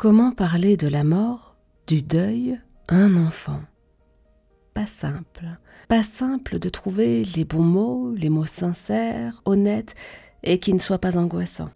Comment parler de la mort, du deuil, un enfant? Pas simple. Pas simple de trouver les bons mots, les mots sincères, honnêtes et qui ne soient pas angoissants.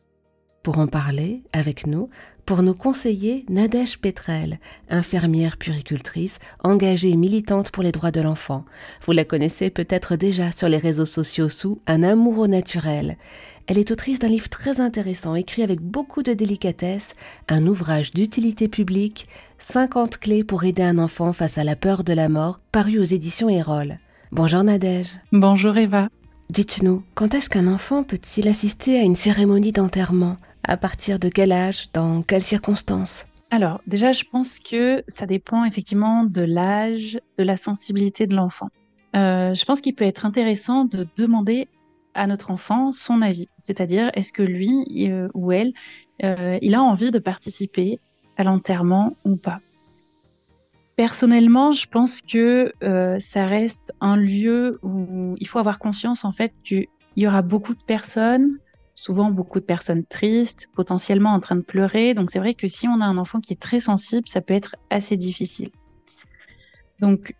Pour en parler avec nous, pour nous conseiller, Nadège Petrel, infirmière puricultrice, engagée et militante pour les droits de l'enfant. Vous la connaissez peut-être déjà sur les réseaux sociaux sous Un amour au naturel. Elle est autrice d'un livre très intéressant, écrit avec beaucoup de délicatesse, un ouvrage d'utilité publique, 50 clés pour aider un enfant face à la peur de la mort, paru aux éditions Erol. Bonjour Nadège. Bonjour Eva. Dites-nous, quand est-ce qu'un enfant peut-il assister à une cérémonie d'enterrement? À partir de quel âge Dans quelles circonstances? Alors, déjà, je pense que ça dépend effectivement de l'âge, de la sensibilité de l'enfant. Euh, je pense qu'il peut être intéressant de demander à notre enfant son avis, c'est-à-dire est-ce que lui euh, ou elle, euh, il a envie de participer à l'enterrement ou pas? Personnellement, je pense que ça reste un lieu où il faut avoir conscience en fait qu'il y aura beaucoup de personnes, souvent beaucoup de personnes tristes, potentiellement en train de pleurer. Donc c'est vrai que si on a un enfant qui est très sensible, ça peut être assez difficile. Donc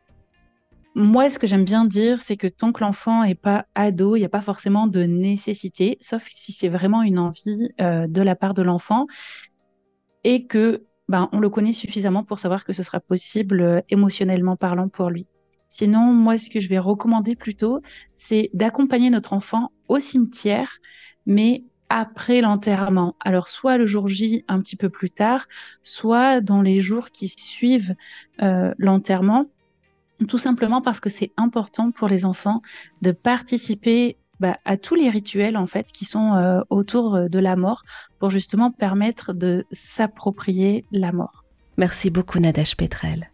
moi, ce que j'aime bien dire, c'est que tant que l'enfant n'est pas ado, il n'y a pas forcément de nécessité, sauf si c'est vraiment une envie euh, de la part de l'enfant et que ben, on le connaît suffisamment pour savoir que ce sera possible euh, émotionnellement parlant pour lui. Sinon, moi, ce que je vais recommander plutôt, c'est d'accompagner notre enfant au cimetière, mais après l'enterrement. Alors, soit le jour J un petit peu plus tard, soit dans les jours qui suivent euh, l'enterrement tout simplement parce que c'est important pour les enfants de participer bah, à tous les rituels en fait qui sont euh, autour euh, de la mort pour justement permettre de s'approprier la mort. Merci beaucoup Nadège Petrel.